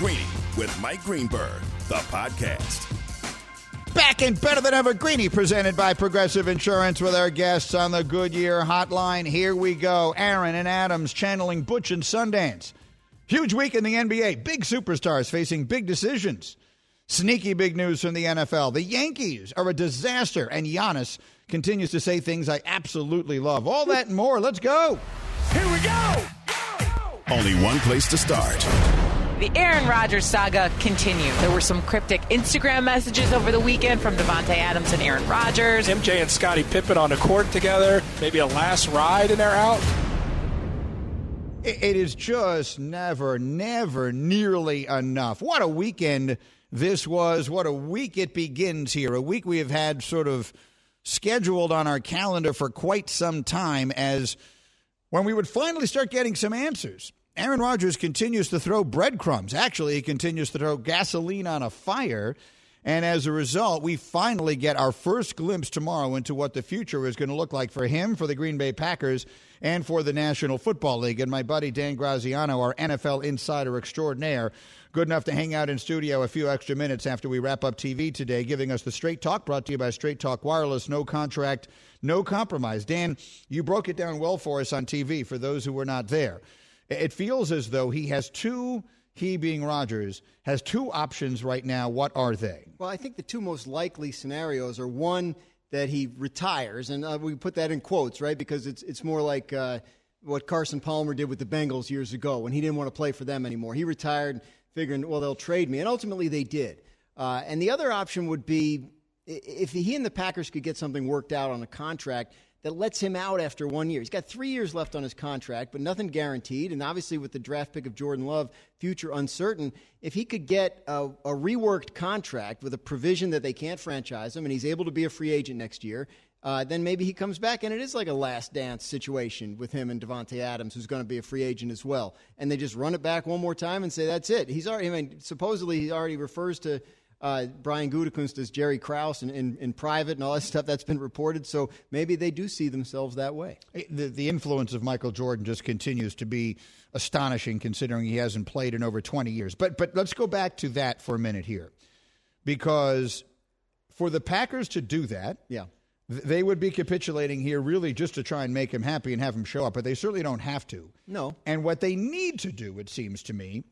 Greeny with Mike Greenberg, the podcast. Back and better than ever, Greeny, presented by Progressive Insurance with our guests on the Goodyear Hotline. Here we go. Aaron and Adams channeling Butch and Sundance. Huge week in the NBA. Big superstars facing big decisions. Sneaky big news from the NFL. The Yankees are a disaster, and Giannis continues to say things I absolutely love. All that and more. Let's go. Here we go. Only one place to start. The Aaron Rodgers saga continued. There were some cryptic Instagram messages over the weekend from Davante Adams and Aaron Rodgers. MJ and Scottie Pippen on the court together, maybe a last ride and they're out. It is just never, never nearly enough. What a weekend this was. What a week it begins here. A week we have had sort of scheduled on our calendar for quite some time as when we would finally start getting some answers. Aaron Rodgers continues to throw breadcrumbs. Actually, he continues to throw gasoline on a fire. And as a result, we finally get our first glimpse tomorrow into what the future is going to look like for him, for the Green Bay Packers, and for the National Football League. And my buddy Dan Graziano, our NFL insider extraordinaire, good enough to hang out in studio a few extra minutes after we wrap up TV today, giving us the Straight Talk brought to you by Straight Talk Wireless. No contract, no compromise. Dan, you broke it down well for us on TV for those who were not there. It feels as though he has two, he being Rodgers, has two options right now. What are they? Well, I think the two most likely scenarios are one that he retires, and uh, we put that in quotes, right? Because it's it's more like uh, what Carson Palmer did with the Bengals years ago when he didn't want to play for them anymore. He retired, figuring, well, they'll trade me, and ultimately they did. Uh, and the other option would be if he and the Packers could get something worked out on a contract that lets him out after one year. He's got three years left on his contract, but nothing guaranteed. And obviously, with the draft pick of Jordan Love, future uncertain. If he could get a, a reworked contract with a provision that they can't franchise him and he's able to be a free agent next year, uh, then maybe he comes back and it is like a last dance situation with him and Davante Adams, who's going to be a free agent as well. And they just run it back one more time and say that's it. He's already. I mean, supposedly he already refers to uh, Brian Gutekunst as Jerry Krause in, in, in, private and all that stuff that's been reported. So maybe they do see themselves that way. The, the influence of Michael Jordan just continues to be astonishing considering he hasn't played in over 20 years. But, but let's go back to that for a minute here. Because for the Packers to do that, yeah. They would be capitulating here really just to try and make him happy and have him show up, but they certainly don't have to. No. And what they need to do, it seems to me,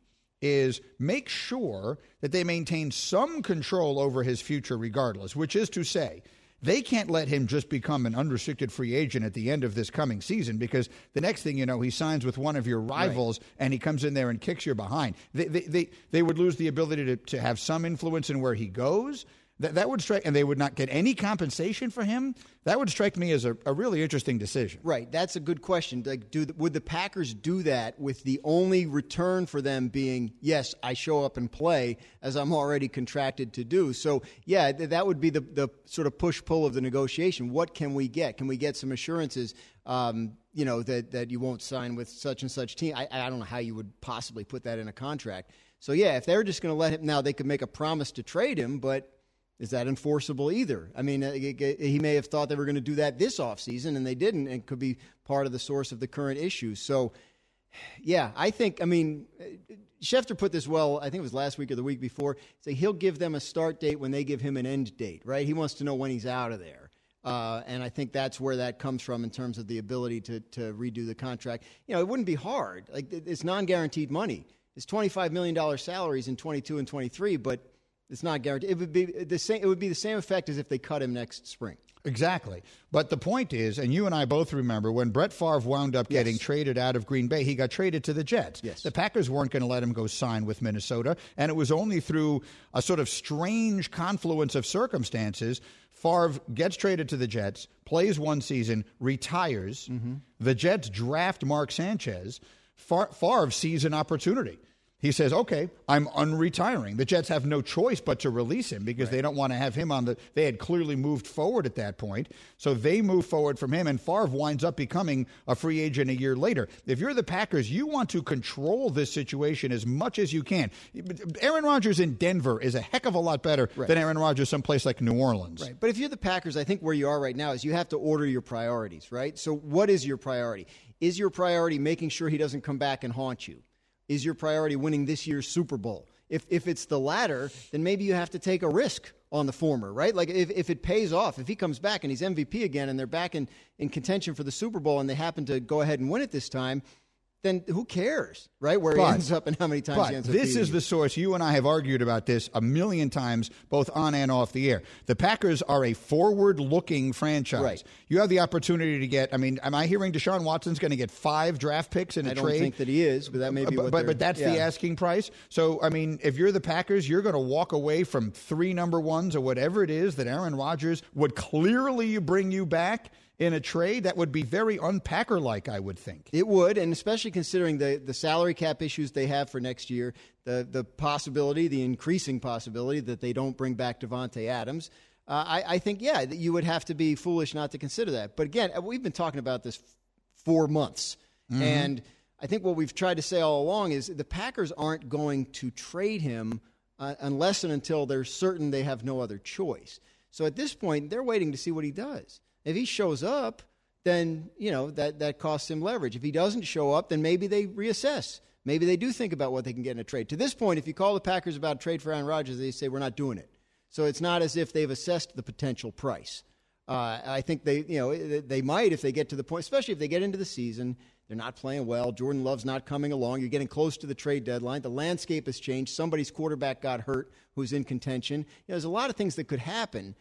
is make sure that they maintain some control over his future regardless, which is to say, they can't let him just become an unrestricted free agent at the end of this coming season because the next thing you know, he signs with one of your rivals right. and he comes in there and kicks your behind. They, they, they, they would lose the ability to, to have some influence in where he goes. That, that would strike, and they would not get any compensation for him. That would strike me as a, a really interesting decision. Right. That's a good question. Like, do would the Packers do that with the only return for them being, yes, I show up and play as I'm already contracted to do? So, yeah, th- that would be the, the sort of push pull of the negotiation. What can we get? Can we get some assurances? Um, you know that that you won't sign with such and such team. I, I don't know how you would possibly put that in a contract. So yeah, if they're just going to let him now, they could make a promise to trade him, but is that enforceable either? I mean, uh, he may have thought they were going to do that this offseason, and they didn't, and could be part of the source of the current issues. So, yeah, I think, I mean, uh, Schefter put this well, I think it was last week or the week before. Say he'll give them a start date when they give him an end date, right? He wants to know when he's out of there. Uh, and I think that's where that comes from in terms of the ability to, to redo the contract. You know, it wouldn't be hard. Like, it's non guaranteed money. It's $25 million salaries in 22 and 23, but it's not guaranteed. It would be the same. It would be the same effect as if they cut him next spring. Exactly. But the point is, and you and I both remember when Brett Favre wound up getting traded out of Green Bay, he got traded to the Jets. Yes. The Packers weren't going to let him go sign with Minnesota, and it was only through a sort of strange confluence of circumstances. Favre gets traded to the Jets, plays one season, retires. Mm-hmm. The Jets draft Mark Sanchez. Favre sees an opportunity he says, okay, I'm unretiring. The Jets have no choice but to release him because right. they don't want to have him on the. They had clearly moved forward at that point. So they move forward from him, and Favre winds up becoming a free agent a year later. If you're the Packers, you want to control this situation as much as you can. Aaron Rodgers in Denver is a heck of a lot better right. than Aaron Rodgers someplace like New Orleans. Right. But if you're the Packers, I think where you are right now is you have to order your priorities, right? So what is your priority? Is your priority making sure he doesn't come back and haunt you? Is your priority winning this year's Super Bowl? If if it's the latter, then maybe you have to take a risk on the former, right? Like if, if it pays off, if he comes back and he's MVP again and they're back in, in contention for the Super Bowl and they happen to go ahead and win it this time, then who cares, right? Where But- he ends up and how many times But he ends up. this beating is the source. You and I have argued about this a million times, both on and off the air. The Packers are a forward-looking franchise. Right. You have the opportunity to get. I mean, am I hearing Deshaun Watson's going to get five draft picks in a I don't trade? think that he is, but that may be but, what but, but that's the asking price. So, I mean, if you're the Packers, you're going to walk away from three number ones or whatever it is that Aaron Rodgers would clearly bring you back in a trade. That would be very unpacker like, I would think. It would, and especially considering the, the salary cap issues they have for next year, the the possibility, the increasing possibility that they don't bring back Davante Adams. Uh, I, I think, yeah, that you would have to be foolish not to consider that. But again, we've been talking about this f- for months, and I think what we've tried to say all along is the Packers aren't going to trade him uh, unless and until they're certain they have no other choice. So at this point, they're waiting to see what he does. If he shows up, then you know that that costs him leverage. If he doesn't show up, then maybe they reassess. Maybe they do think about what they can get in a trade. To this point, if you call the Packers about a trade for Aaron Rodgers, they say we're not doing it. So it's not as if they've assessed the potential price. Uh, I think they, you know, they might if they get to the point, especially if they get into the season. They're not playing well. Jordan Love's not coming along. You're getting close to the trade deadline. The landscape has changed. Somebody's quarterback got hurt who's in contention. You know, there's a lot of things that could happen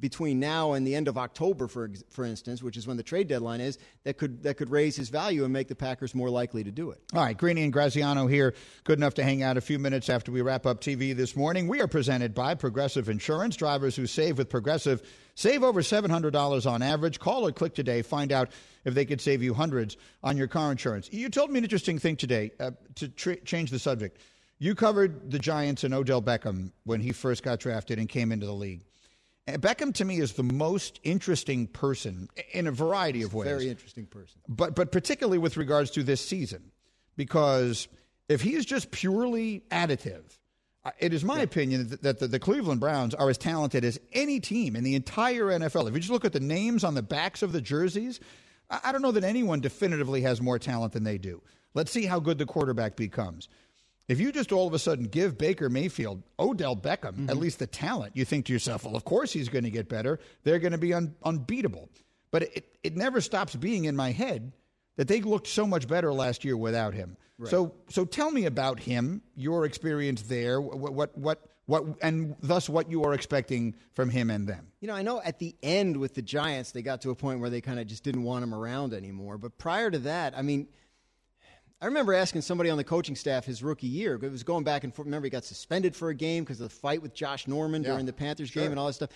between now and the end of October, for for instance, which is when the trade deadline is, that could that could raise his value and make the Packers more likely to do it. All right, Greeny and Graziano here. Good enough to hang out a few minutes after we wrap up TV this morning. We are presented by Progressive Insurance. Drivers who save with Progressive save over $700 on average. Call or click today. Find out if they could save you hundreds on your car insurance. You told me an interesting thing today uh, to tr- change the subject. You covered the Giants and Odell Beckham when he first got drafted and came into the league. Beckham to me is the most interesting person in a variety of ways Very interesting person. but but particularly with regards to this season, because if he is just purely additive, uh, it is my opinion that, that the, the Cleveland Browns are as talented as any team in the entire NFL. If you just look at the names on the backs of the jerseys, I, I don't know that anyone definitively has more talent than they do. Let's see how good the quarterback becomes. If you just all of a sudden give Baker Mayfield, Odell Beckham, at mm-hmm. least the talent, you think to yourself, well, of course he's going to get better. They're going to be un- unbeatable. But it, it never stops being in my head that they looked so much better last year without him. So, so tell me about him, your experience there, what, what, what, what, and thus what you are expecting from him and them. You know, I know at the end with the Giants, they got to a point where they kind of just didn't want him around anymore. But prior to that, I mean, I remember asking somebody on the coaching staff his rookie year. It was going back and forth. Remember, he got suspended for a game because of the fight with Josh Norman Yeah, during the Panthers sure. game and all that stuff.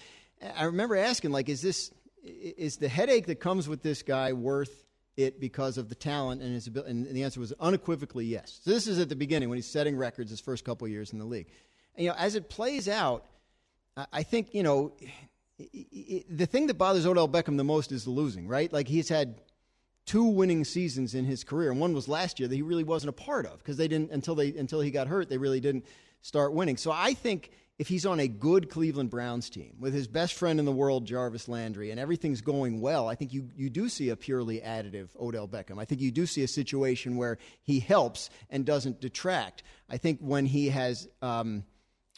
I remember asking, like, is this is the headache that comes with this guy worth it because of the talent and his ability? And the answer was unequivocally yes. So this is at the beginning when he's setting records his first couple years in the league. And, you know, as it plays out, I- I think you know the thing that bothers Odell Beckham the most is the losing, right? Like he's had two winning seasons in his career, and one was last year that he really wasn't a part of because they didn't until they until he got hurt. They really didn't start winning. So I think if he's on a good Cleveland Browns team with his best friend in the world, Jarvis Landry, and everything's going well, I think you you do see a purely additive Odell Beckham. I think you do see a situation where he helps and doesn't detract. I think when he has um,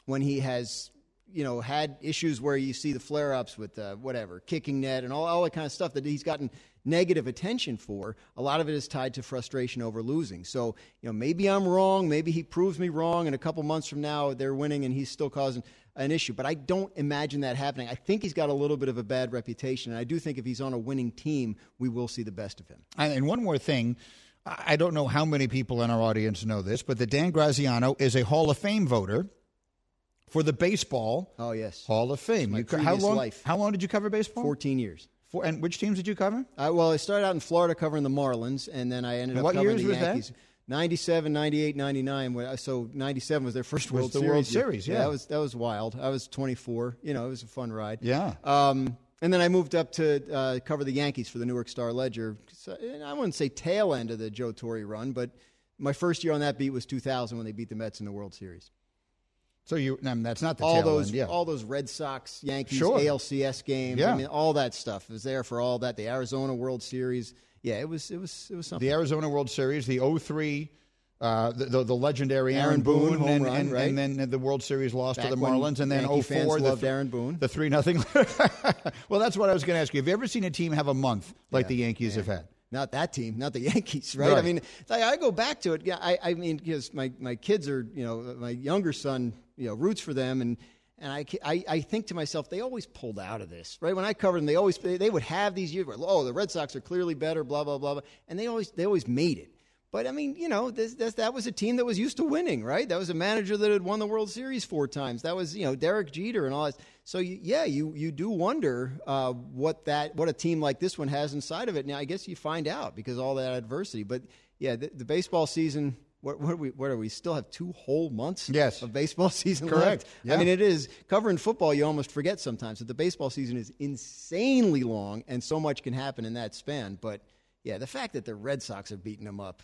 when he has you know had issues where you see the flare ups with uh, whatever kicking net and all, all that kind of stuff that he's gotten negative attention for a lot of it is tied to frustration over losing. So you know maybe i'm wrong maybe he proves me wrong and a couple months from now they're winning and he's still causing an issue. But i don't imagine that happening. I think he's got a little bit of a bad reputation and i do think if he's on a winning team we will see the best of him. And, one more thing. I don't know how many people in our audience know this, but that Dan Graziano is a Hall of Fame voter for the baseball oh yes Hall of Fame. my You how long? life. How long did you cover baseball? 14 years Four, and which teams did you cover? Uh, well, I started out in Florida covering the Marlins, and then I ended And up what covering years the was that? Yankees. 97, 98, 99. So 97 was their first Was World the Series. World. Series, yeah. that was that was wild. I was 24. You know, it was a fun ride. Yeah. Um, and then I moved up to uh, cover the Yankees for the Newark Star Ledger. So, I wouldn't say tail end of the Joe Torre run, but my first year on that beat was 2000 when they beat the Mets in the World Series. So you, I mean, that's not the all tail those end, yeah. all those Red Sox, Yankees, Sure. ALCS games. Yeah. I mean, all that stuff was there for all that. The Arizona World Series. Yeah, it was it was it was something. the Arizona World Series, the 03 Uh, the, the, the legendary Aaron, Aaron Boone, Boone, home and, run, and, right? and then the World Series loss Back to the Marlins, and then Yankee 04, fans the, loved Aaron Boone. the three nothing. well, that's what I was going to ask you. Have you ever seen a team have a month like the Yankees have had? Not that team, not the Yankees, right? I mean, like, I go back to it. Yeah, I, I mean, because my, my kids are, you know, my younger son, you know, roots for them, and and I, I, I think to myself, they always pulled out of this, right? When I covered them, they always they, they would have these years where, oh, the Red Sox are clearly better, blah blah blah, blah and they always they always made it. But I mean, you know, this, this, that was a team that was used to winning, right? That was a manager that had won the World Series four times. That was, you know, Derek Jeter and all that. So you, yeah, you you do wonder uh, what that what a team like this one has inside of it. Now I guess you find out because all that adversity. But yeah, the, the baseball season. What, what are we? What are we? Still have two whole months Yes. of baseball season Correct. left. Yeah. I mean, it is covering football. You almost forget sometimes that the baseball season is insanely long, and so much can happen in that span. But yeah, the fact that the Red Sox have beaten them up,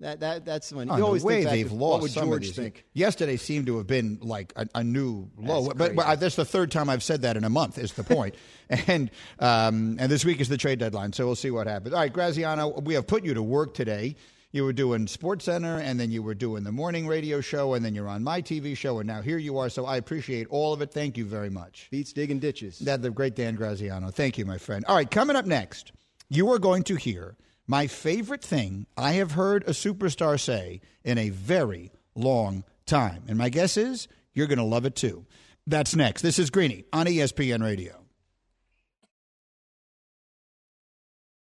that that that's when On you always the way think they've to, lost What would George think? Yesterday seemed to have been like a, a new low, That's but, but. I- that's the third time I've said that in a month. Is the point? and um, and this week is the trade deadline, so we'll see what happens. All right, Graziano, we have put you to work today. You were doing SportsCenter, and then you were doing the morning radio show, and then you're on my TV show, and now here you are. So I appreciate all of it. Thank you very much. Beats digging ditches. That the great Dan Graziano. Thank you, my friend. All right, coming up next, you are going to hear my favorite thing I have heard a superstar say in a very long time. And my guess is you're going to love it too. That's next. This is Greeny on ESPN Radio.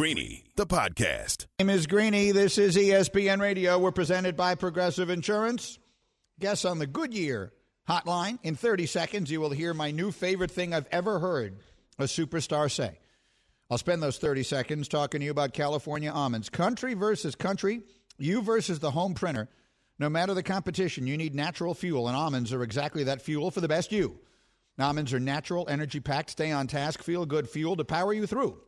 Greeny, the podcast. My name is Greeny. This is ESPN Radio. We're presented by Progressive Insurance. Guess on the Goodyear hotline. In 30 seconds, you will hear my new favorite thing I've ever heard a superstar say. I'll spend those 30 seconds talking to you about California almonds. Country versus country, you versus the home printer. No matter the competition, you need natural fuel, and almonds are exactly that fuel for the best you. Almonds are natural, energy packed, stay on task, feel good fuel to power you through.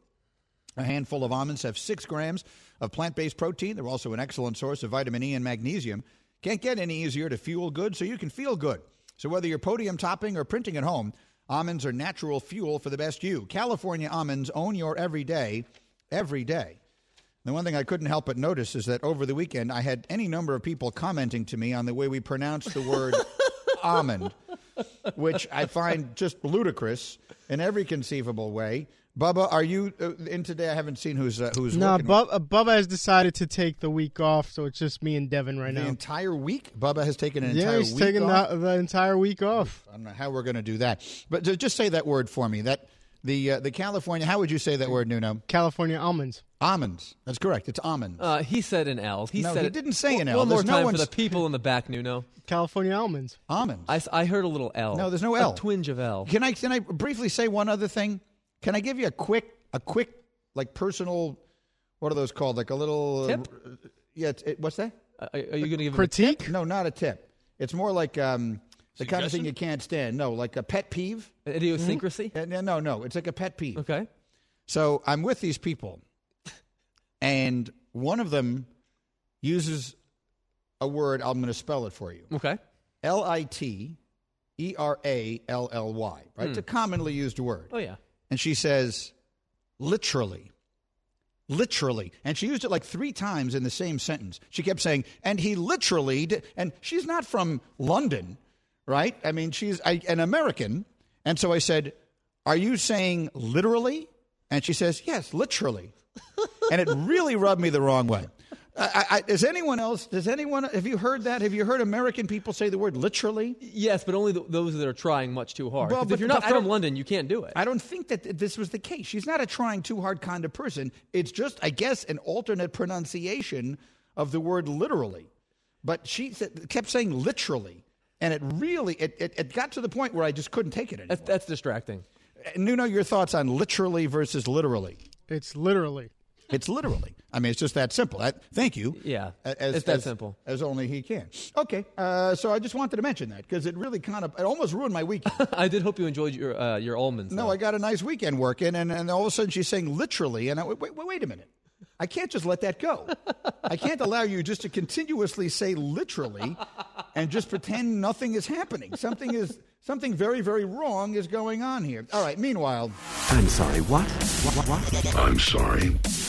A handful of almonds have six grams of plant based protein. They're also an excellent source of vitamin E and magnesium. Can't get any easier to fuel good so you can feel good. So, whether you're podium topping or printing at home, almonds are natural fuel for the best you. California almonds own your everyday, every day. The one thing I couldn't help but notice is that over the weekend, I had any number of people commenting to me on the way we pronounce the word almond, which I find just ludicrous in every conceivable way. Bubba, are you uh, in today? I haven't seen who's uh, who's No, working Bub- uh, Bubba has decided to take the week off, so it's just me and Devin right the now. entire week. Bubba has taken an yeah, entire he's week taking off. the, the entire week off. I don't know how we're going to do that, but ju- just say that word for me. That the uh, the California. How would you say that word, Nuno? California almonds. Almonds. That's correct. It's almonds. Uh, he said an L. He No, said he it- didn't say an One- L. One more There's no time for the people in the back, Nuno. California almonds. almonds. I, I heard a little L. No, there's no L. A twinge of L. Can I can I briefly say one other thing? Can I give you a quick a quick like personal what are those called? Like a little uh, yeah, it's, it, what's that? Uh, Are, are you going to give him a Critique? No, not a tip. It's more like um, the kind of thing you can't stand. No, like a pet peeve. tip? idiosyncrasy? Uh, No, no, no. It's like a pet peeve. Okay. So I'm with these people, and one of them uses a word. I'm going to spell it for you. Okay. L I T E R A L L Y. Right? It's a commonly used word. Oh yeah. And she says, literally. Literally. And she used it like three times in the same sentence. She kept saying, and he literally did. And she's not from London, right? I mean, she's an American. And so I said, Are you saying literally? And she says, Yes, literally. and it really rubbed me the wrong way. I, I, does anyone else, does anyone, have you heard that? Have you heard American people say the word literally? Yes, but only th those that are trying much too hard. Well, 'Cause but- if you're not but from London, you can't do it. I don't think that th- this was the case. She's not a trying too hard kind of person. It's just, I guess, an alternate pronunciation of the word literally. But she said, kept saying literally. And it really, it, it, it got to the point where I just couldn't take it anymore. That's, that's distracting. Nuno, your thoughts on literally versus literally? It's literally. It's literally. I mean, it's just that simple. That, thank you. Yeah, As, it's that as- simple. As only he can. Okay. Uh, so I just wanted to mention that because it really kind of, it almost ruined my weekend. I did hope you enjoyed your uh, your almonds. No, though. I got a nice weekend working, and, and all of a sudden she's saying literally, and I wait, wait, wait a minute. I can't just let that go. I can't allow you just to continuously say literally and just pretend nothing is happening. Something is something very, very wrong is going on here. All right, meanwhile, I'm sorry, what? What? What? I'm sorry.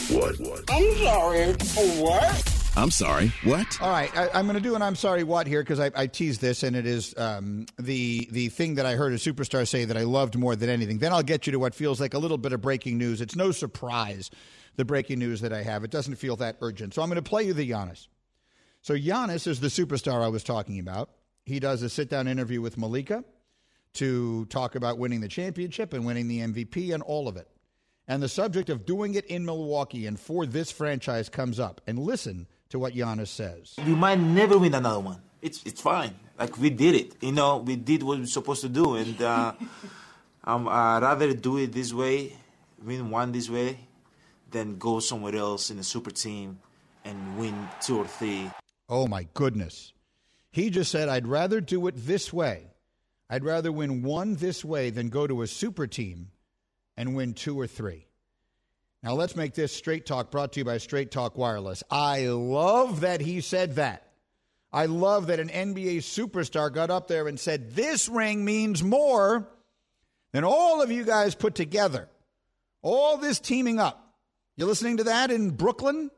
What? What? I'm sorry. What? I'm sorry. What? All right, I, I'm going to do an I'm sorry what here because I, I teased this, and it is um, the the thing that I heard a superstar say that I loved more than anything. Then I'll get you to what feels like a little bit of breaking news. It's no surprise the breaking news that I have. It doesn't feel that urgent. So I'm going to play you the Giannis. So Giannis is the superstar I was talking about. He does a sit down interview with Malika to talk about winning the championship and winning the MVP and all of it. And the subject of doing it in Milwaukee and for this franchise comes up. And listen to what Giannis says. We might never win another one. It's it's fine. Like we did it. You know, we did what we are supposed to do, and uh, I'm uh, rather do it this way, win one this way, than go somewhere else in a super team and win two or three. Oh my goodness. He just said, I'd rather do it this way. I'd rather win one this way than go to a super team and win two or three. Now let's make this Straight Talk brought to you by Straight Talk Wireless. I love that he said that. I love that an NBA superstar got up there and said, This ring means more than all of you guys put together. All this teaming up. You're listening to that in Brooklyn?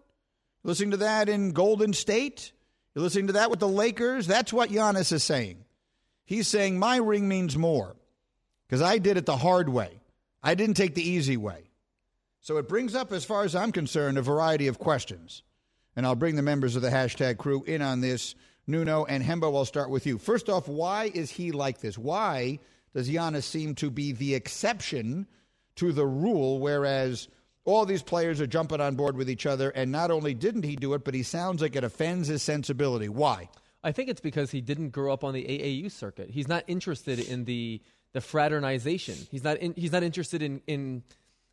You're listening to that in Golden State? You're listening to that with the Lakers? That's what Giannis is saying. He's saying, My ring means more because I did it the hard way. I didn't take the easy way. So it brings up, as far as I'm concerned, a variety of questions. And I'll bring the members of the hashtag crew in on this. Nuno and Hembo, I'll start with you. First off, why is he like this? Why does Giannis seem to be the exception to the rule, whereas all these players are jumping on board with each other? And not only didn't he do it, but he sounds like it offends his sensibility. Why? I think it's because he didn't grow up on the AAU circuit. He's not interested in the the fraternization. He's not in, he's not interested in in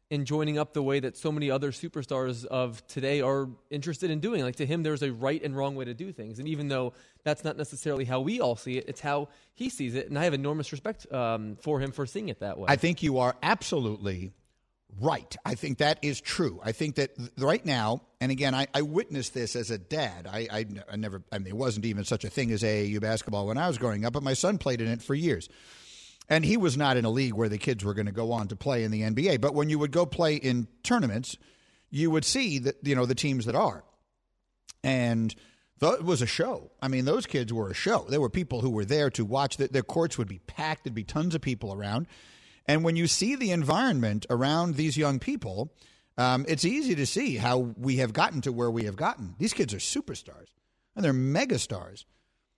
in joining up the way that so many other superstars of today are interested in doing. Like to him, there's a right and wrong way to do things, and even though that's not necessarily how we all see it, it's how he sees it, and I have enormous respect um, for him for seeing it that way. I think you are absolutely right. I think that is true. I think that right now, and again, I, I witnessed this as a dad. I, I, I never, I mean, it wasn't even such a thing as AAU basketball when I was growing up, but my son played in it for years. And he was not in a league where the kids were going to go on to play in the NBA. But when you would go play in tournaments, you would see that, you know, the teams that are. And it was a show. I mean, those kids were a show. There were people who were there to watch. The, their courts would be packed. There'd be tons of people around. And when you see the environment around these young people, um, it's easy to see how we have gotten to where we have gotten. These kids are superstars, and they're megastars.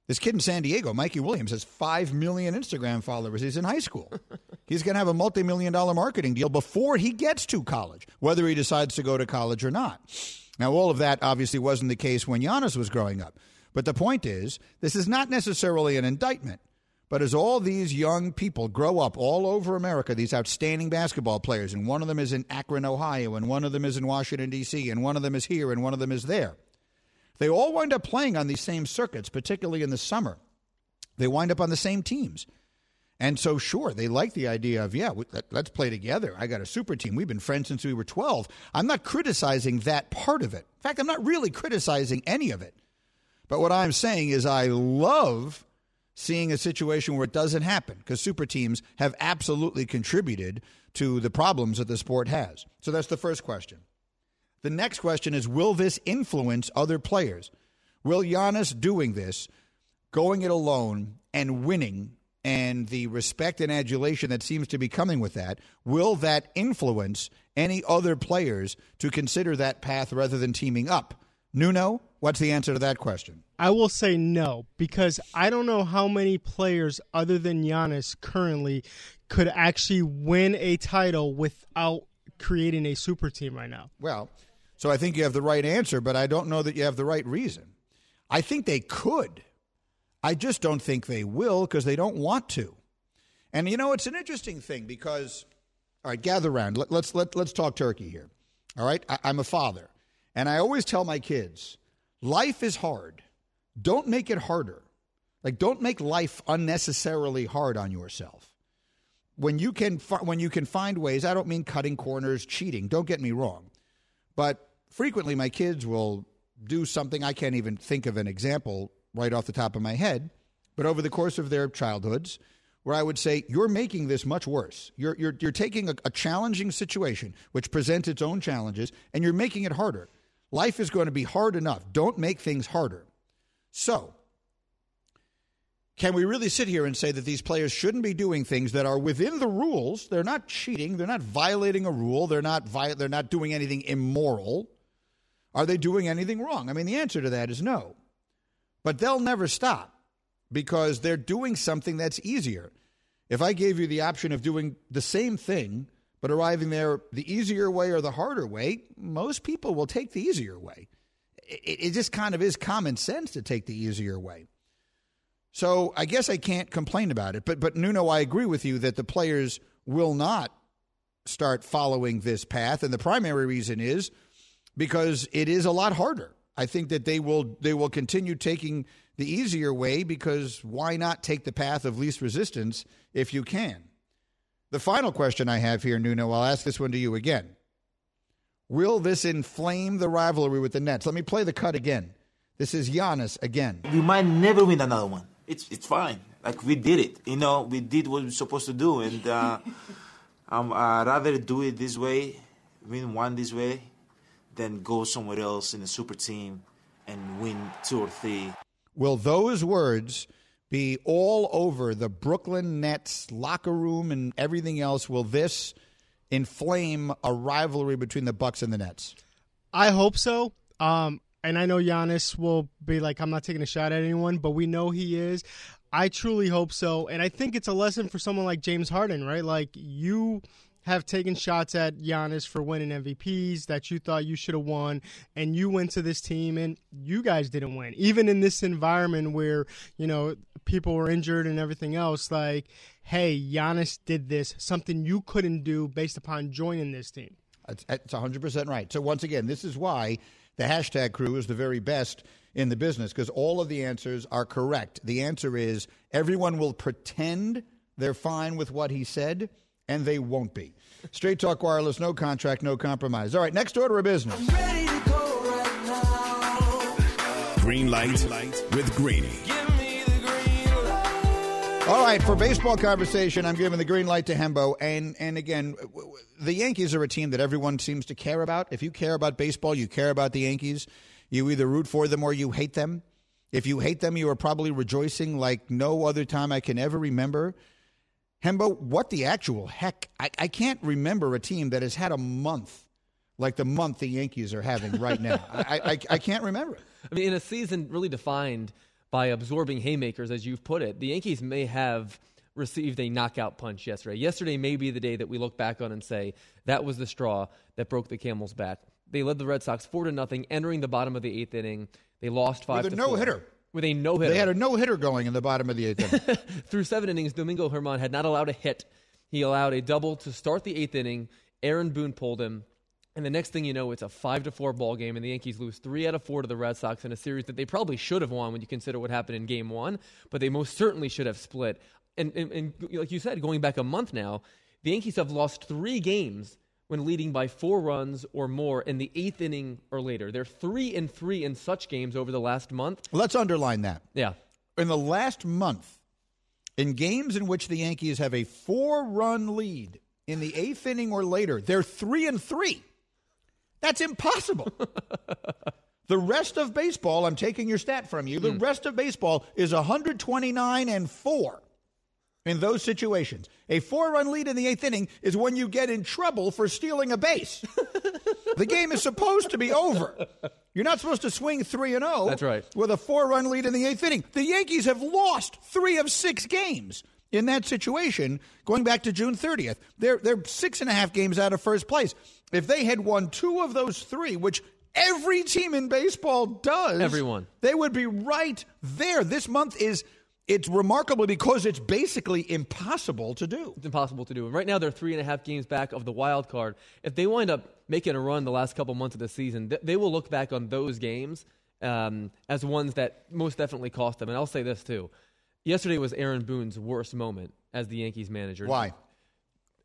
This kid in San Diego, Mikey Williams, has 5 million Instagram followers. He's in high school. He's going to have a multi million dollar marketing deal before he gets to college, whether he decides to go to college or not. Now, all of that obviously wasn't the case when Giannis was growing up. But the point is, this is not necessarily an indictment. But as all these young people grow up all over America, these outstanding basketball players, and one of them is in Akron, Ohio, and one of them is in Washington, D.C., and one of them is here, and one of them is there, they all wind up playing on these same circuits, particularly in the summer. They wind up on the same teams. And so, sure, they like the idea of, yeah, let's play together. I got a super team. We've been friends since we were 12. I'm not criticizing that part of it. In fact, I'm not really criticizing any of it. But what I'm saying is, I love seeing a situation where it doesn't happen because super teams have absolutely contributed to the problems that the sport has. So that's the first question. The next question is Will this influence other players? Will Giannis doing this, going it alone, and winning, and the respect and adulation that seems to be coming with that, will that influence any other players to consider that path rather than teaming up? Nuno, what's the answer to that question? I will say no because I don't know how many players other than Giannis currently could actually win a title without creating a super team right now. Well, so I think you have the right answer, but I don't know that you have the right reason. I think they could. I just don't think they will because they don't want to. And you know, it's an interesting thing because, all right, gather around. Let, let's let, let's talk turkey here. All right, I, I'm a father, and I always tell my kids, life is hard. Don't make it harder. Like, don't make life unnecessarily hard on yourself when you can when you can find ways. I don't mean cutting corners, cheating. Don't get me wrong, but frequently my kids will do something I can't even think of an example right off the top of my head, but over the course of their childhoods, where I would say you're making this much worse. You're you're you're taking a, a challenging situation which presents its own challenges, and you're making it harder. Life is going to be hard enough. Don't make things harder. So can we really sit here and say that these players shouldn't be doing things that are within the rules? They're not cheating. They're not violating a rule. They're not vi- they're not doing anything immoral. Are they doing anything wrong? I mean, the answer to that is no. But they'll never stop because they're doing something that's easier. If I gave you the option of doing the same thing but arriving there the easier way or the harder way, most people will take the easier way. It, it just kind of is common sense to take the easier way. So I guess I can't complain about it. But but Nuno, I agree with you that the players will not start following this path, and the primary reason is because it is a lot harder. I think that they will they will continue taking the easier way because why not take the path of least resistance if you can? The final question I have here, Nuno, I'll ask this one to you again. Will this inflame the rivalry with the Nets? Let me play the cut again. This is Giannis again. We might never win another one it's it's fine. Like we did it, you know, we did what we're supposed to do, and uh, I'm uh, rather do it this way, win one this way, than go somewhere else in a super team and win two or three. Will those words be all over the Brooklyn Nets locker room and everything else? Will this inflame a rivalry between the Bucks and the Nets? I hope so. Um, and I know Giannis will be like, I'm not taking a shot at anyone, but we know he is. I truly hope so. And I think it's a lesson for someone like James Harden, right? Like, you have taken shots at Giannis for winning MVPs that you thought you should have won, and you went to this team and you guys didn't win. Even in this environment where, you know, people were injured and everything else, like, hey, Giannis did this, something you couldn't do based upon joining this team. It's, it's 100% right. So, once again, this is why the hashtag crew is the very best in the business because all of the answers are correct. The answer is everyone will pretend they're fine with what he said, and they won't be. Straight Talk Wireless, no contract, no compromise. All right, next order of business. Green light with Greeny. All right, for baseball conversation, I'm giving the green light to Hembo. And and again, the Yankees are a team that everyone seems to care about. If you care about baseball, you care about the Yankees. You either root for them or you hate them. If you hate them, you are probably rejoicing like no other time I can ever remember. Hembo, what the actual heck? I, I can't remember a team that has had a month like the month the Yankees are having right now. I, I, I can't remember. I mean, in a season really defined – by absorbing haymakers, as you've put it. The Yankees may have received a knockout punch yesterday. Yesterday may be the day that we look back on and say that was the straw that broke the camel's back. They led the Red Sox four to nothing, entering the bottom of the eighth inning. They lost five with a no hitter. With a no hitter, they had a no hitter going in the bottom of the eighth inning. Through seven innings, Domingo Germán had not allowed a hit. He allowed a double to start the eighth inning. Aaron Boone pulled him. And the next thing you know, it's a five to four ball game, and the Yankees lose three out of four to the Red Sox in a series that they probably should have won when you consider what happened in Game One, but they most certainly should have split. and, and, and like you said, going back a month now, the Yankees have lost three games when leading by four runs or more in the eighth inning or later. They're three and three in such games over the last month. Let's underline that. Yeah. In the last month, in games in which the Yankees have a four run lead in the eighth inning or later, they're three and three. That's impossible. the rest of baseball, I'm taking your stat from you, the Hmm. rest of baseball is 129 and four in those situations. A four run lead in the eighth inning is when you get in trouble for stealing a base. the game is supposed to be over. You're not supposed to swing 3 and 0. That's right. With a four run lead in the eighth inning. The Yankees have lost three of six games in that situation going back to June 30th. They're, they're six and a half games out of first place. If they had won two of those three, which every team in baseball does, Everyone. they would be right there. This month is. It's remarkable because it's basically impossible to do. It's impossible to do. And right now, they're three and a half games back of the wild card. If they wind up making a run the last couple months of the season, th- they will look back on those games um, as ones that most definitely cost them. And I'll say this too: yesterday was Aaron Boone's worst moment as the Yankees manager. Why?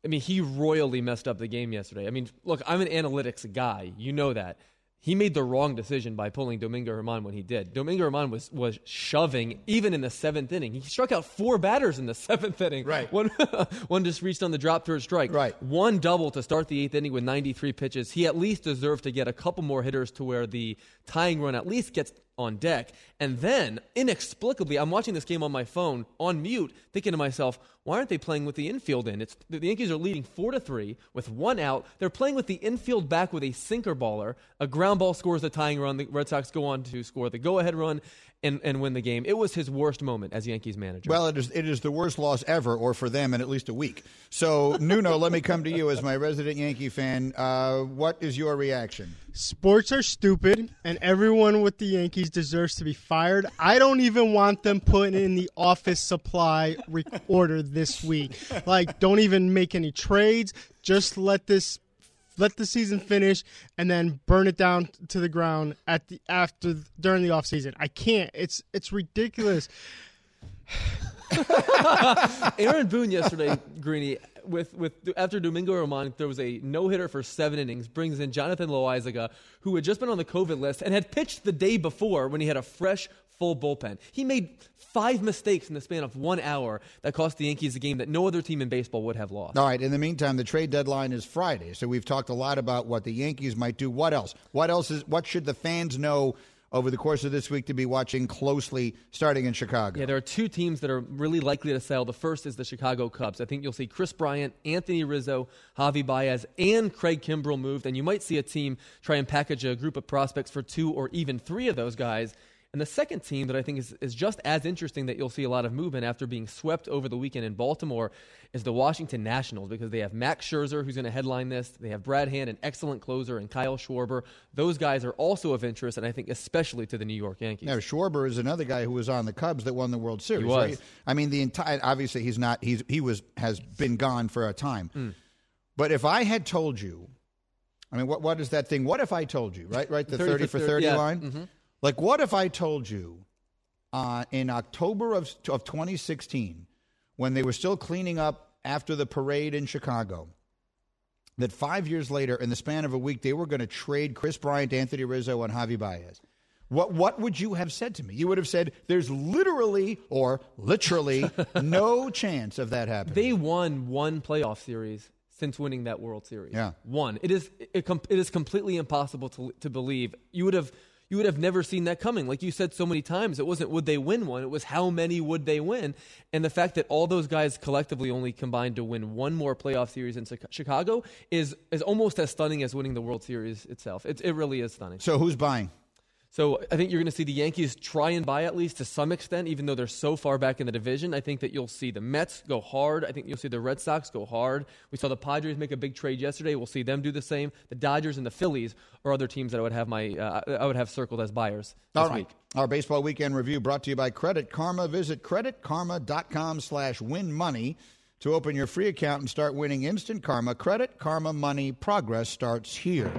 I mean, he royally messed up the game yesterday. I mean, look, I'm an analytics guy. You know that. He made the wrong decision by pulling Domingo Germán when he did. Domingo Germán was, was shoving even in the seventh inning. He struck out four batters in the seventh inning. Right. One, one just reached on the drop third strike. Right. One double to start the eighth inning with 93 pitches. He at least deserved to get a couple more hitters to where the tying run at least gets on deck. And then, inexplicably, I'm watching this game on my phone on mute, thinking to myself, why aren't they playing with the infield in? It's the Yankees are leading four to three with one out. They're playing with the infield back with a sinker baller. A ground ball scores the tying run. The Red Sox go on to score the go-ahead run and, and win the game. It was his worst moment as Yankees manager. Well, it is it is the worst loss ever, or for them in at least a week. So, Nuno, let me come to you as my resident Yankee fan. Uh, what is your reaction? Sports are stupid, and everyone with the Yankees deserves to be fired. I don't even want them put in the office supply re- order this week. Like, don't even make any trades. Just let this let the season finish and then burn it down to the ground at the after during the offseason. I can't. It's it's ridiculous. Aaron Boone yesterday, Greeny, with with after Domingo Germán throws a no hitter for seven innings, brings in Jonathan Loaisiga, who had just been on the COVID list and had pitched the day before when he had a fresh full bullpen. He made five mistakes in the span of one hour that cost the Yankees a game that no other team in baseball would have lost. All right. In the meantime, the trade deadline is Friday, so we've talked a lot about what the Yankees might do. What else? What else is? What should the fans know over the course of this week to be watching closely, starting in Chicago? Yeah, there are two teams that are really likely to sell. The first is the Chicago Cubs. I think you'll see Kris Bryant, Anthony Rizzo, Javy Baez, and Craig Kimbrel moved, and you might see a team try and package a group of prospects for two or even three of those guys. And the second team that I think is, is just as interesting that you'll see a lot of movement after being swept over the weekend in Baltimore is the Washington Nationals because they have Max Scherzer, who's going to headline this. They have Brad Hand, an excellent closer, and Kyle Schwarber. Those guys are also of interest, and I think especially to the New York Yankees. Now, Schwarber is another guy who was on the Cubs that won the World Series. was. Right? I mean, the entire obviously he's not he's he was has been gone for a time. Hmm. But if I had told you, I mean, what what is that thing? What if I told you? Right, right, the 30 thirty for for 30, thirty yeah. line. Mhm. Like, what if I told you uh, in October of of twenty sixteen, when they were still cleaning up after the parade in Chicago, that five years later, in the span of a week, they were going to trade Kris Bryant, Anthony Rizzo, and Javy Baez. What what would you have said to me? You would have said, "There's literally or literally no chance of that happening." They won one playoff series since winning that World Series. Yeah. one. It is it, it is completely impossible to to believe. You would have you would have never seen that coming. Like you said so many times, it wasn't would they win one. It was how many would they win. And the fact that all those guys collectively only combined to win one more playoff series in Chicago is is almost as stunning as winning the World Series itself. It it really is stunning. so who's buying? So I think you're going to see the Yankees try and buy at least to some extent, even though they're so far back in the division. I think that you'll see the Mets go hard. I think you'll see the Red Sox go hard. We saw the Padres make a big trade yesterday. We'll see them do the same. The Dodgers and the Phillies are other teams that I would have my uh, I would have circled as buyers this All right. week. Our baseball weekend review brought to you by Credit Karma. Visit creditkarma.com slash win money to open your free account and start winning instant karma. Credit Karma Money. Progress starts here.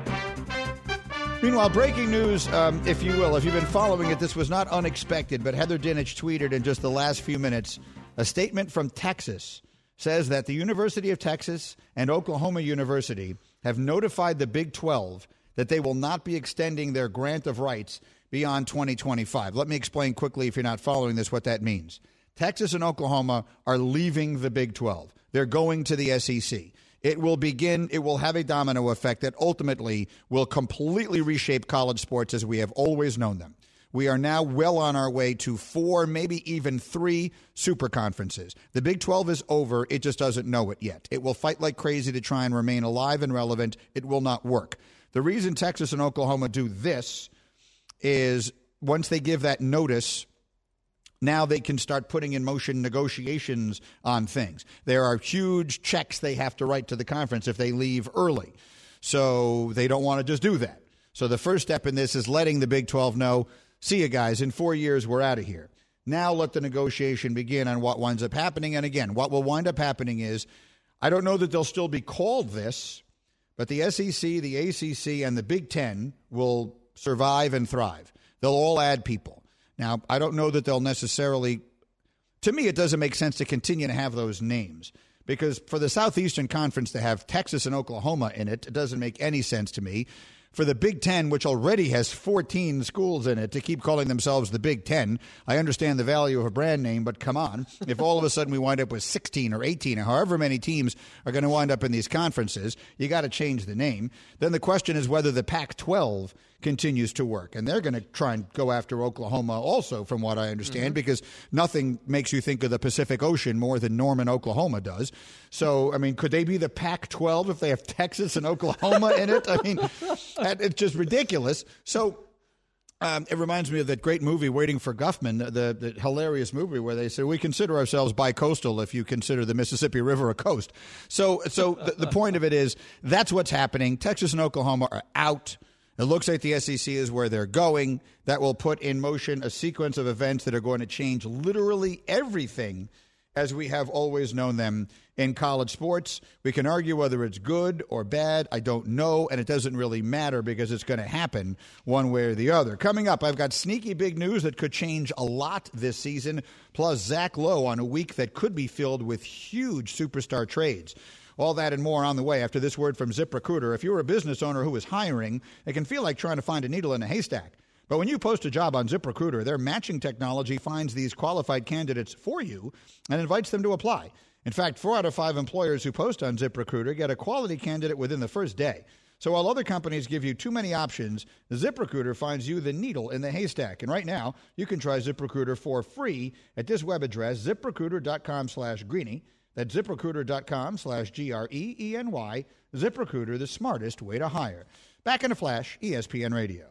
Meanwhile, breaking news, um, if you will, if you've been following it, this was not unexpected, but Heather Dinich tweeted in just the last few minutes A statement from Texas says that the University of Texas and Oklahoma University have notified the Big 12 that they will not be extending their grant of rights beyond 2025. Let me explain quickly, if you're not following this, what that means. Texas and Oklahoma are leaving the Big 12, they're going to the SEC. It will begin, it will have a domino effect that ultimately will completely reshape college sports as we have always known them. We are now well on our way to four, maybe even three super conferences. The Big 12 is over. It just doesn't know it yet. It will fight like crazy to try and remain alive and relevant. It will not work. The reason Texas and Oklahoma do this is once they give that notice, now they can start putting in motion negotiations on things. There are huge checks they have to write to the conference if they leave early. So they don't want to just do that. So the first step in this is letting the Big 12 know see you guys, in four years, we're out of here. Now let the negotiation begin on what winds up happening. And again, what will wind up happening is I don't know that they'll still be called this, but the SEC, the ACC, and the Big Ten will survive and thrive. They'll all add people. Now, I don't know that they'll necessarily, to me, it doesn't make sense to continue to have those names because for the Southeastern Conference to have Texas and Oklahoma in it, it doesn't make any sense to me for the Big Ten, which already has 14 schools in it, to keep calling themselves the Big Ten. I understand the value of a brand name, but come on. if all of a sudden we wind up with 16 or 18 or however many teams are going to wind up in these conferences, you got to change the name. Then the question is whether the Pac 12 continues to work. And they're going to try and go after Oklahoma also, from what I understand, mm-hmm. because nothing makes you think of the Pacific Ocean more than Norman, Oklahoma does. So, I mean, could they be the Pac 12 if they have Texas and Oklahoma in it? I mean, it's just ridiculous. So, um, it reminds me of that great movie, Waiting for Guffman, the, the hilarious movie where they say we consider ourselves bi-coastal if you consider the Mississippi River a coast. So, so the, the point of it is that's what's happening. Texas and Oklahoma are out. It looks like the SEC is where they're going. That will put in motion a sequence of events that are going to change literally everything as we have always known them in college sports. We can argue whether it's good or bad. I don't know, and it doesn't really matter because it's going to happen one way or the other. Coming up, I've got sneaky big news that could change a lot this season, plus Zach Lowe on a week that could be filled with huge superstar trades. All that and more on the way after this word from ZipRecruiter. If you're a business owner who is hiring, it can feel like trying to find a needle in a haystack. But when you post a job on ZipRecruiter, their matching technology finds these qualified candidates for you and invites them to apply. In fact, four out of five employers who post on ZipRecruiter get a quality candidate within the first day. So while other companies give you too many options, ZipRecruiter finds you the needle in the haystack. And right now, you can try ZipRecruiter for free at this web address, ziprecruiter.com slash greeny. That's ziprecruiter.com slash G R E E N Y. ZipRecruiter, the smartest way to hire. Back in a flash, ESPN Radio.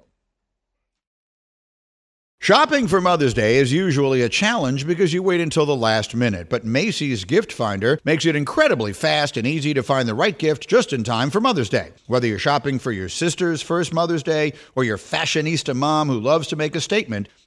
Shopping for Mother's Day is usually a challenge because you wait until the last minute, but Macy's Gift Finder makes it incredibly fast and easy to find the right gift just in time for Mother's Day. Whether you're shopping for your sister's first Mother's Day or your fashionista mom who loves to make a statement,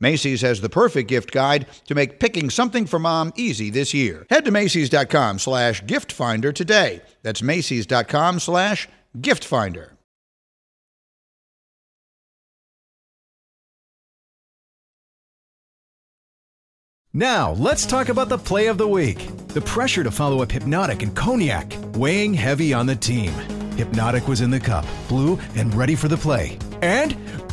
Macy's has the perfect gift guide to make picking something for mom easy this year. Head to Macy's.com slash gift finder today. That's Macy's.com slash gift finder. Now, let's talk about the play of the week. The pressure to follow up Hpnotiq and Cognac, weighing heavy on the team. Hpnotiq was in the cup, blue, and ready for the play. And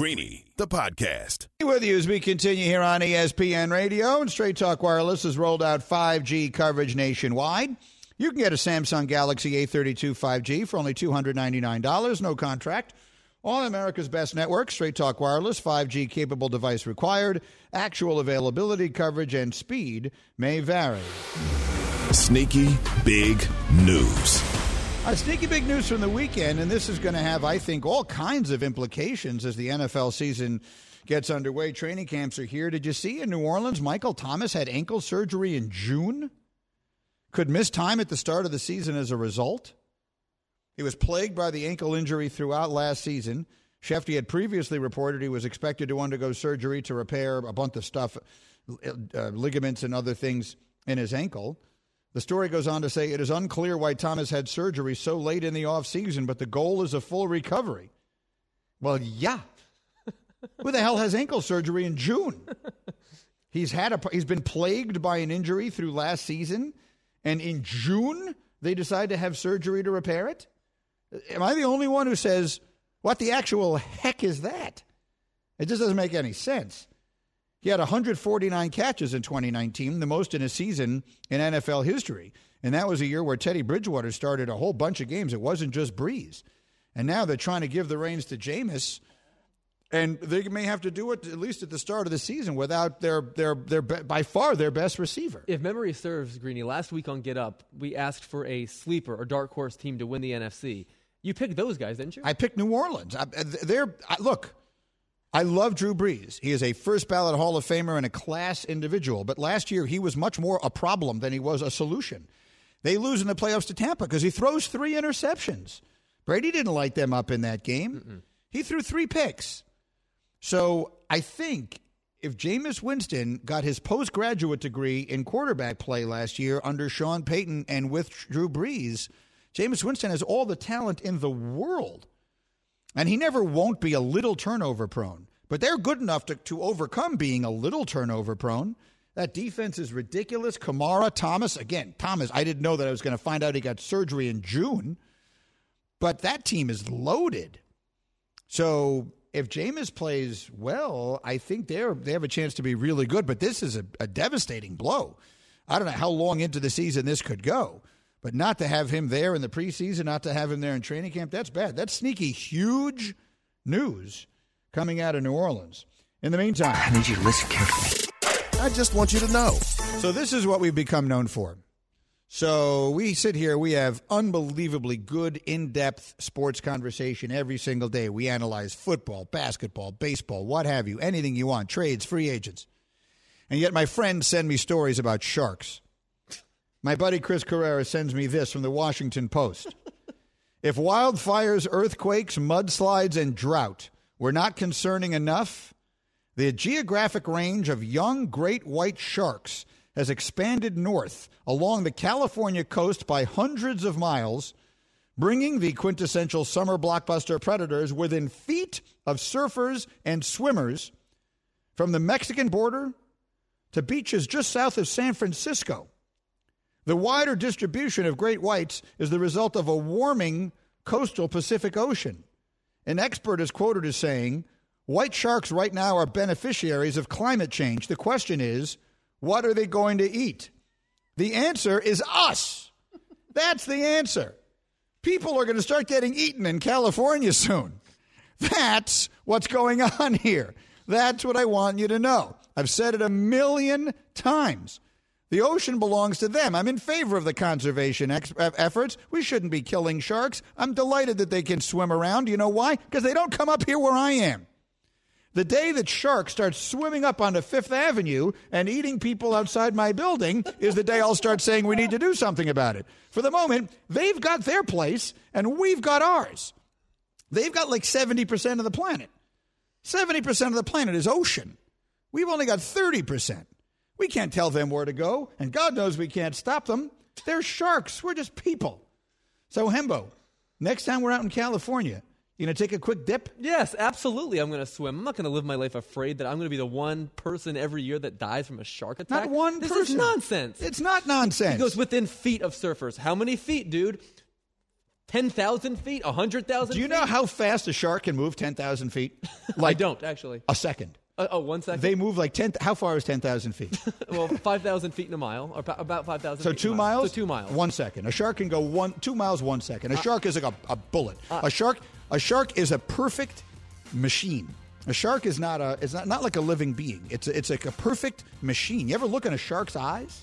Greeny the podcast. With you as we continue here on ESPN Radio and Straight Talk Wireless has rolled out 5G coverage nationwide. You can get a Samsung Galaxy A32 5G for only $299, no contract. On America's best network, Straight Talk Wireless, 5G capable device required. Actual availability, coverage, and speed may vary. Sneaky big news. A sneaky big news from the weekend, and this is going to have, I think, all kinds of implications as the NFL season gets underway. Training camps are here. Did you see in New Orleans, Michael Thomas had ankle surgery in June? Could miss time at the start of the season as a result? He was plagued by the ankle injury throughout last season. Schefty had previously reported he was expected to undergo surgery to repair a bunch of stuff, uh, ligaments and other things in his ankle. The story goes on to say it is unclear why Thomas had surgery so late in the offseason, but the goal is a full recovery. Well, yeah. Who the hell has ankle surgery in June? He's had a he's been plagued by an injury through last season, and in June they decide to have surgery to repair it. Am I the only one who says, what the actual heck is that? It just doesn't make any sense. He had 149 catches in 2019, the most in a season in NFL history. And that was a year where Teddy Bridgewater started a whole bunch of games. It wasn't just Brees. And now they're trying to give the reins to Jameis. And they may have to do it at least at the start of the season without their their their by far their best receiver. If memory serves, Greeny, last week on Get Up, we asked for a sleeper or dark horse team to win the NFC. You picked those guys, didn't you? I picked New Orleans. I, they're I, look. I love Drew Brees. He is a first ballot Hall of Famer and a class individual. But last year he was much more a problem than he was a solution. They lose in the playoffs to Tampa because he throws three interceptions. Brady didn't light them up in that game. Mm-mm. He threw three picks. So I think if Jameis Winston got his postgraduate degree in quarterback play last year under Sean Payton and with Drew Brees – Jameis Winston has all the talent in the world. And he never won't be a little turnover prone. But they're good enough to, to overcome being a little turnover prone. That defense is ridiculous. Kamara, Thomas, again, Thomas, I didn't know that I was going to find out he got surgery in June. But that team is loaded. So if Jameis plays well, I think they're they have a chance to be really good. But this is a, a devastating blow. I don't know how long into the season this could go. But not to have him there in the preseason, not to have him there in training camp, that's bad. That's sneaky, huge news coming out of New Orleans. In the meantime, I need you to listen carefully. I just want you to know. So, this is what we've become known for. So, we sit here, we have unbelievably good, in depth sports conversation every single day. We analyze football, basketball, baseball, what have you, anything you want, trades, free agents. And yet, my friends send me stories about sharks. My buddy Chris Carrera sends me this from the Washington Post. if wildfires, earthquakes, mudslides, and drought were not concerning enough, the geographic range of young great white sharks has expanded north along the California coast by hundreds of miles, bringing the quintessential summer blockbuster predators within feet of surfers and swimmers from the Mexican border to beaches just south of San Francisco. The wider distribution of great whites is the result of a warming coastal Pacific Ocean. An expert is quoted as saying, White sharks right now are beneficiaries of climate change. The question is, what are they going to eat? The answer is us. That's the answer. People are going to start getting eaten in California soon. That's what's going on here. That's what I want you to know. I've said it a million times. The ocean belongs to them. I'm in favor of the conservation ex- efforts. We shouldn't be killing sharks. I'm delighted that they can swim around. You know why? Because they don't come up here where I am. The day that sharks start swimming up onto Fifth Avenue and eating people outside my building is the day I'll start saying we need to do something about it. For the moment, they've got their place and we've got ours. They've got like 70% of the planet. 70% of the planet is ocean. We've only got 30%. We can't tell them where to go, and God knows we can't stop them. They're sharks. We're just people. So, Hembo, next time we're out in California, you gonna take a quick dip? Yes, absolutely. I'm gonna swim. I'm not gonna live my life afraid that I'm gonna be the one person every year that dies from a shark attack. Not one this person. This is nonsense. It's not nonsense. He goes within feet of surfers. How many feet, dude? 10,000 feet, 100,000 Do you know how fast a shark can move 10,000 feet? I don't, actually. A second. Uh, oh, one second? They move like 10. How far is 10,000 feet? well, 5,000 feet in a mile, or about 5,000 So feet two in a mile. miles? So two miles. One second. A shark can go one, two miles, one second. A Uh, shark is like a, a bullet. uh, a shark, a shark is a perfect machine. A shark is not a, it's not, not like a living being. It's a, it's like a perfect machine. You ever look in a shark's eyes?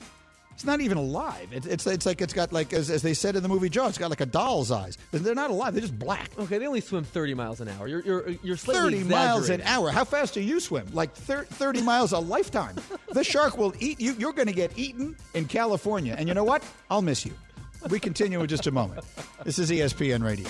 It's not even alive. It's, it's, it's like it's got like as, as they said in the movie Jaws, it's got like a doll's eyes. They're not alive. They're just black. Okay, they only swim 30 miles an hour. You're, you're, you're 30 miles an hour. How fast do you swim? Like thir- 30 miles a lifetime. The shark will eat you. You're going to get eaten in California. And you know what? I'll miss you. We continue in just a moment. This is ESPN Radio.